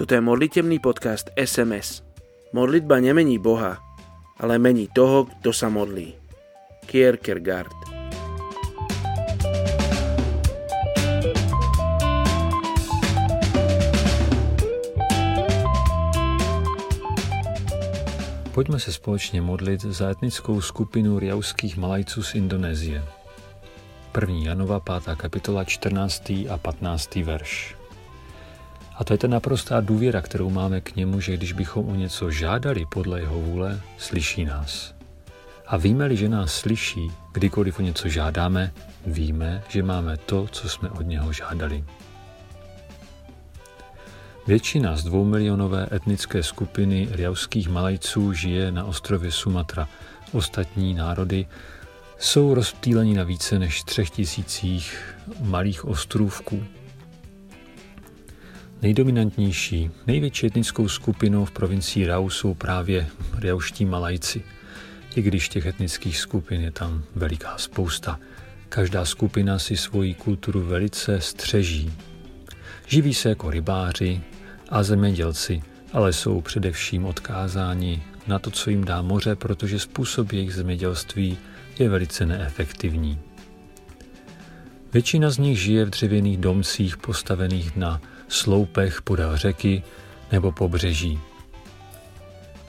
Toto je modlitebný podcast SMS. Modlitba nemení Boha, ale mení toho, kto sa modlí. Kierkegaard Pojďme se společně modlit za etnickou skupinu riauských Malajců z Indonésie. 1. Janova 5. kapitola 14. a 15. verš. A to je ta naprostá důvěra, kterou máme k němu, že když bychom o něco žádali podle jeho vůle, slyší nás. A víme-li, že nás slyší, kdykoliv o něco žádáme, víme, že máme to, co jsme od něho žádali. Většina z dvoumilionové etnické skupiny riauských Malajců žije na ostrově Sumatra. Ostatní národy jsou rozptýleni na více než třech tisících malých ostrůvků. Nejdominantnější, největší etnickou skupinou v provincii Rau jsou právě riauští Malajci, i když těch etnických skupin je tam veliká spousta. Každá skupina si svoji kulturu velice střeží. Živí se jako rybáři a zemědělci, ale jsou především odkázáni na to, co jim dá moře, protože způsob jejich zemědělství je velice neefektivní. Většina z nich žije v dřevěných domcích postavených na sloupech podél řeky nebo pobřeží.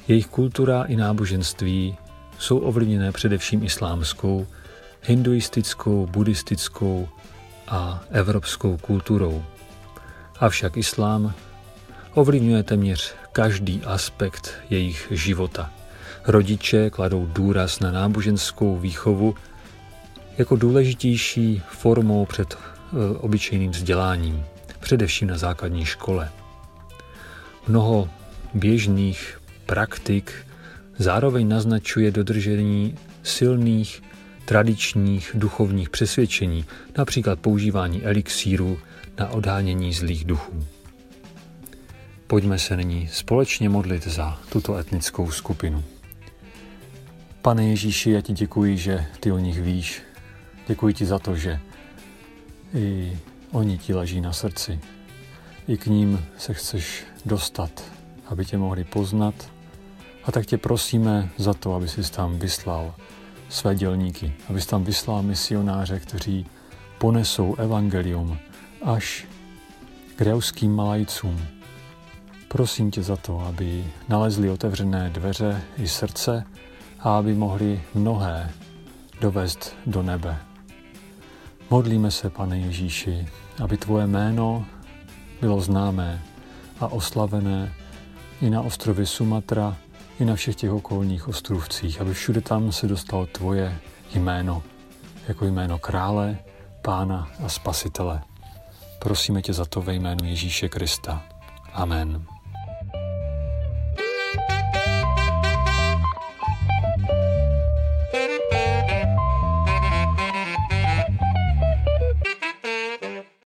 Jejich kultura i náboženství jsou ovlivněné především islámskou, hinduistickou, buddhistickou a evropskou kulturou. Avšak islám ovlivňuje téměř každý aspekt jejich života. Rodiče kladou důraz na náboženskou výchovu jako důležitější formou před e, obyčejným vzděláním, především na základní škole. Mnoho běžných praktik zároveň naznačuje dodržení silných tradičních duchovních přesvědčení, například používání elixíru na odhánění zlých duchů. Pojďme se nyní společně modlit za tuto etnickou skupinu. Pane Ježíši, já ti děkuji, že ty o nich víš. Děkuji ti za to, že i oni ti leží na srdci. I k ním se chceš dostat, aby tě mohli poznat. A tak tě prosíme za to, aby jsi tam vyslal své dělníky, abys tam vyslal misionáře, kteří ponesou evangelium až k reuským malajcům, Prosím tě za to, aby nalezli otevřené dveře i srdce a aby mohli mnohé dovést do nebe. Modlíme se, pane Ježíši, aby tvoje jméno bylo známé a oslavené i na ostrově Sumatra, i na všech těch okolních ostrovcích, aby všude tam se dostalo tvoje jméno, jako jméno krále, pána a spasitele. Prosíme tě za to ve jménu Ježíše Krista. Amen.